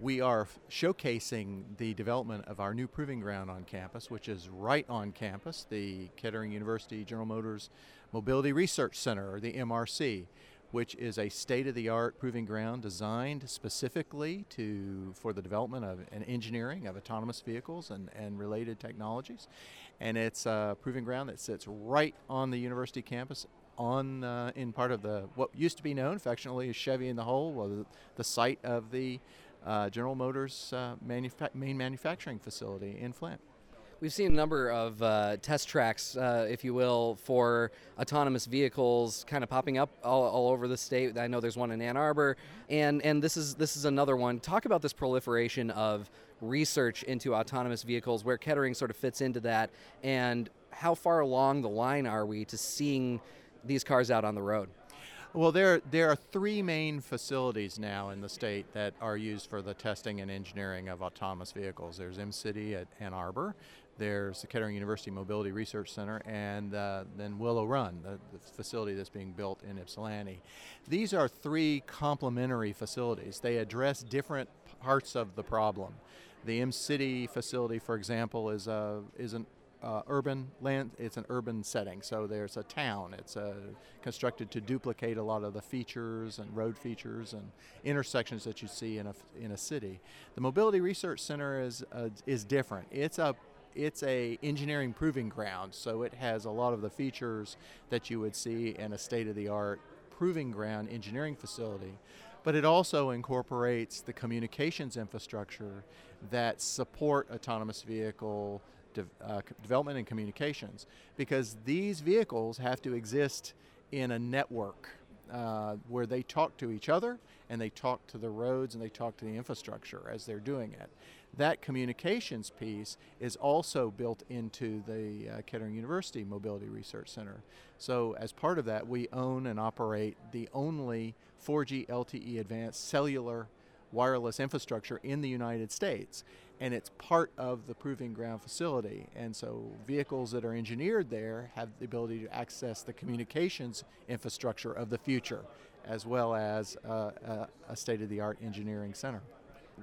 We are showcasing the development of our new proving ground on campus, which is right on campus, the Kettering University General Motors Mobility Research Center, or the MRC, which is a state-of-the-art proving ground designed specifically to for the development of and engineering of autonomous vehicles and, and related technologies. And it's a proving ground that sits right on the university campus on uh, in part of the what used to be known affectionately as Chevy in the Hole, well, the, the site of the uh, General Motors uh, manufa- main manufacturing facility in Flint. We've seen a number of uh, test tracks, uh, if you will, for autonomous vehicles, kind of popping up all, all, over the state. I know there's one in Ann Arbor, and and this is this is another one. Talk about this proliferation of research into autonomous vehicles, where Kettering sort of fits into that, and how far along the line are we to seeing these cars out on the road? Well, there, there are three main facilities now in the state that are used for the testing and engineering of autonomous vehicles. There's M-City at Ann Arbor, there's the Kettering University Mobility Research Center, and uh, then Willow Run, the, the, facility that's being built in Ypsilanti. These are three complementary facilities. They address different parts of the problem. The M-City facility, for example, is, a, is an uh, urban land. It's an urban setting, so there's a town. It's uh, constructed to duplicate a lot of the features and road features and intersections that you see in a in a city. The Mobility Research Center is uh, is different. It's a it's a engineering proving ground, so it has a lot of the features that you would see in a state-of-the-art proving ground engineering facility but it also incorporates the communications infrastructure that support autonomous vehicle de- uh, development and communications because these vehicles have to exist in a network uh, where they talk to each other and they talk to the roads and they talk to the infrastructure as they're doing it. That communications piece is also built into the uh, Kettering University Mobility Research Center. So, as part of that, we own and operate the only 4G LTE advanced cellular wireless infrastructure in the United States. And it's part of the Proving Ground facility. And so vehicles that are engineered there have the ability to access the communications infrastructure of the future, as well as uh, a, a state of the art engineering center.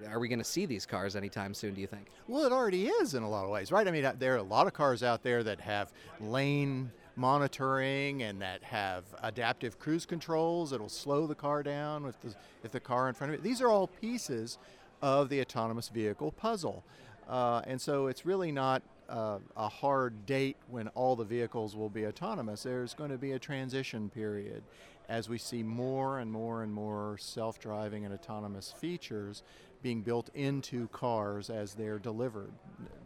Are we going to see these cars anytime soon, do you think? Well, it already is in a lot of ways, right? I mean, uh, there are a lot of cars out there that have lane monitoring and that have adaptive cruise controls that'll slow the car down if the, if the car in front of it. These are all pieces of the autonomous vehicle puzzle. Uh, and so it's really not uh, a hard date when all the vehicles will be autonomous. There's going to be a transition period as we see more and more and more self driving and autonomous features being built into cars as they're delivered.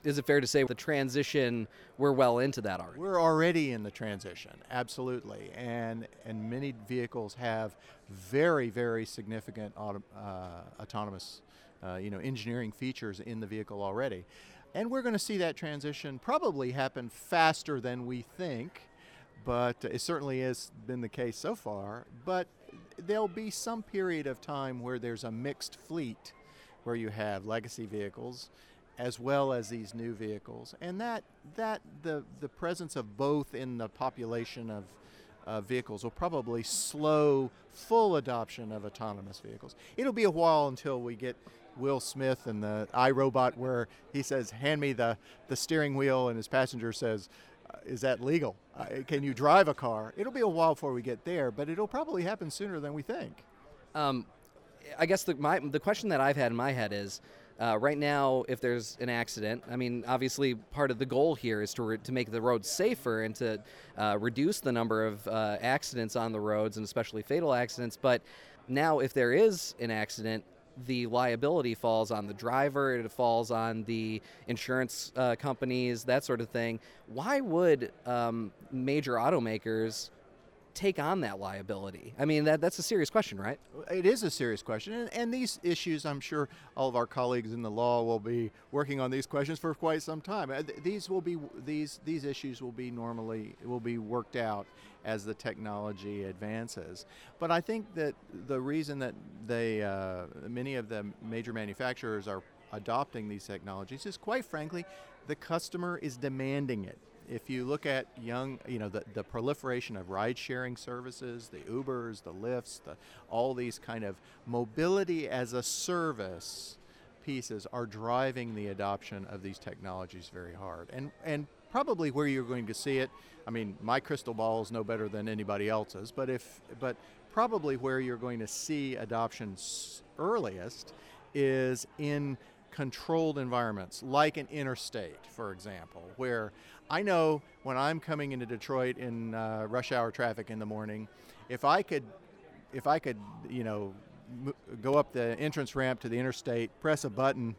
Is it fair to say the transition, we're well into that already? We're already in the transition, absolutely. And, and many vehicles have very, very significant auto, uh, autonomous uh, you know, engineering features in the vehicle already. And we're going to see that transition probably happen faster than we think, but it certainly has been the case so far. But there'll be some period of time where there's a mixed fleet where you have legacy vehicles as well as these new vehicles and that that the the presence of both in the population of uh, vehicles will probably slow full adoption of autonomous vehicles. It'll be a while until we get Will Smith and the I, Robot where he says, "Hand me the the steering wheel," and his passenger says, uh, "Is that legal? Uh, can you drive a car?" It'll be a while before we get there, but it'll probably happen sooner than we think. Um, I guess the my the question that I've had in my head is. Uh, right now, if there's an accident, I mean, obviously, part of the goal here is to, re- to make the roads safer and to uh, reduce the number of uh, accidents on the roads and especially fatal accidents. But now, if there is an accident, the liability falls on the driver, it falls on the insurance uh, companies, that sort of thing. Why would um, major automakers take on that liability? I mean, that, that's a serious question, right? It is a serious question. And, and, these issues, I'm sure all of our colleagues in the law will be working on these questions for quite some time. Uh, these will be these these issues will be normally will be worked out as the technology advances. But I think that the reason that they uh, many of the major manufacturers are adopting these technologies is quite frankly the customer is demanding it if you look at young, you know, the, the proliferation of ride sharing services, the Ubers, the Lyfts, the, all these kind of mobility as a service pieces are driving the adoption of these technologies very hard. And, and probably where you're going to see it, I mean, my crystal ball is no better than anybody else's, but, if, but probably where you're going to see adoption earliest is in controlled environments, like an interstate, for example, where I know when I'm coming into Detroit in uh, rush hour traffic in the morning, if I could, if I could, you know, m- go up the entrance ramp to the interstate, press a button,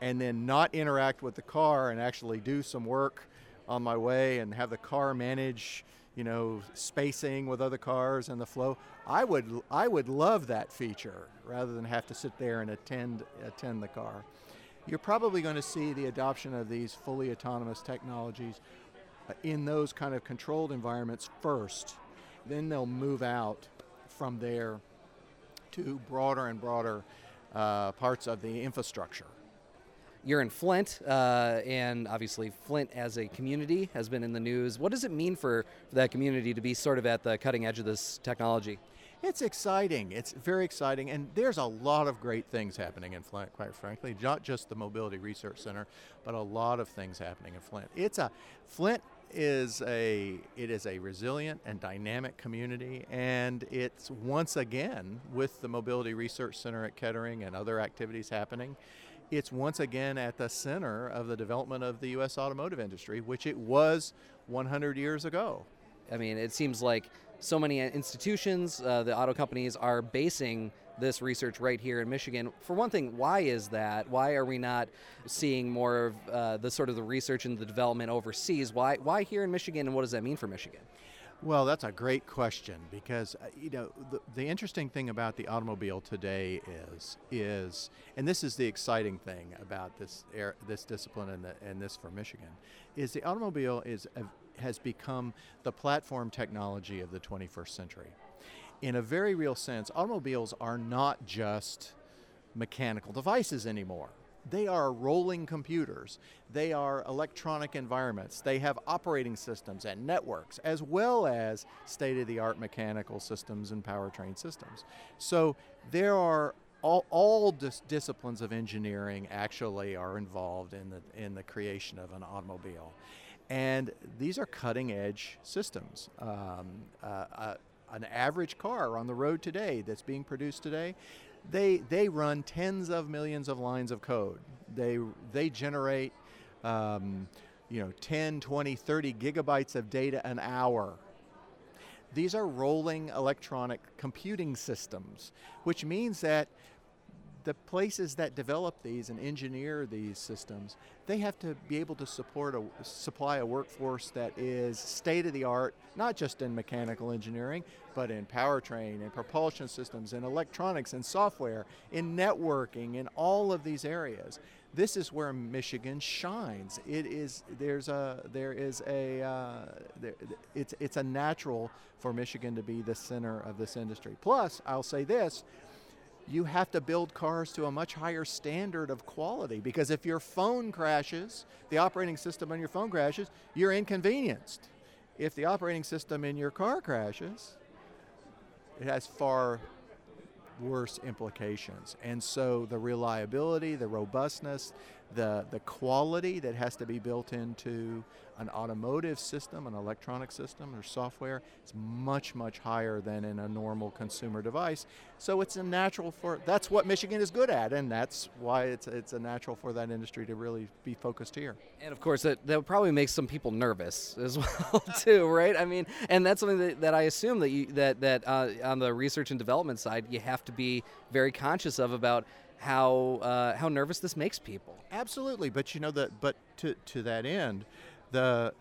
and then not interact with the car and actually do some work on my way and have the car manage you know, spacing with other cars and the flow. I would, I would love that feature rather than have to sit there and attend, attend the car. You're probably going to see the adoption of these fully autonomous technologies uh, in those kind of controlled environments first. Then they'll move out from there to broader and broader uh, parts of the infrastructure. You're in Flint, uh, and obviously Flint as a community has been in the news. What does it mean for, for that community to be sort of at the cutting edge of this technology? It's exciting. It's very exciting, and there's a lot of great things happening in Flint. Quite frankly, not just the Mobility Research Center, but a lot of things happening in Flint. It's a Flint is a it is a resilient and dynamic community, and it's once again with the Mobility Research Center at Kettering and other activities happening it's once again at the center of the development of the U.S. automotive industry, which it was 100 years ago. I mean, it seems like so many institutions, uh, the auto companies are basing this research right here in Michigan. For one thing, why is that? Why are we not seeing more of uh, the sort of the research and the development overseas? Why, why here in Michigan, and what does that mean for Michigan? Well, that's a great question because uh, you know the, the interesting thing about the automobile today is is and this is the exciting thing about this air, this discipline and, the, and this for Michigan is the automobile is uh, has become the platform technology of the 21st century. In a very real sense, automobiles are not just mechanical devices anymore. They are rolling computers. They are electronic environments. They have operating systems and networks, as well as state of the art mechanical systems and powertrain systems. So there are all, all dis- disciplines of engineering actually are involved in the, in the creation of an automobile. And these are cutting edge systems. Um, uh, uh, an average car on the road today that's being produced today they they run tens of millions of lines of code. They they generate um, you know 10, 20, 30 gigabytes of data an hour. These are rolling electronic computing systems, which means that the places that develop these and engineer these systems, they have to be able to support a supply a workforce that is state of the art, not just in mechanical engineering, but in powertrain and propulsion systems and electronics and software, in networking, in all of these areas. This is where Michigan shines. It is there's a there is a uh, there, it's it's a natural for Michigan to be the center of this industry. Plus, I'll say this you have to build cars to a much higher standard of quality because if your phone crashes, the operating system on your phone crashes, you're inconvenienced. If the operating system in your car crashes, it has far worse implications. And so the reliability, the robustness, the, the quality that has to be built into an automotive system, an electronic system, or software is much, much higher than in a normal consumer device. So it's a natural for, that's what Michigan is good at, and that's why it's, it's a natural for that industry to really be focused here. And of course, that, that probably makes some people nervous as well, too, right? I mean, and that's something that, that I assume that, you, that, that uh, on the research and development side, you have to be very conscious of about how uh, how nervous this makes people. Absolutely, but you know that. But to to that end, the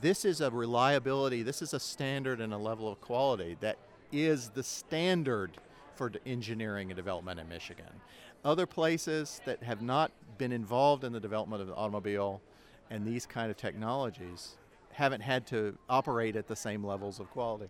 this is a reliability. This is a standard and a level of quality that is the standard for engineering and development in Michigan. Other places that have not been involved in the development of the automobile and these kind of technologies haven't had to operate at the same levels of quality.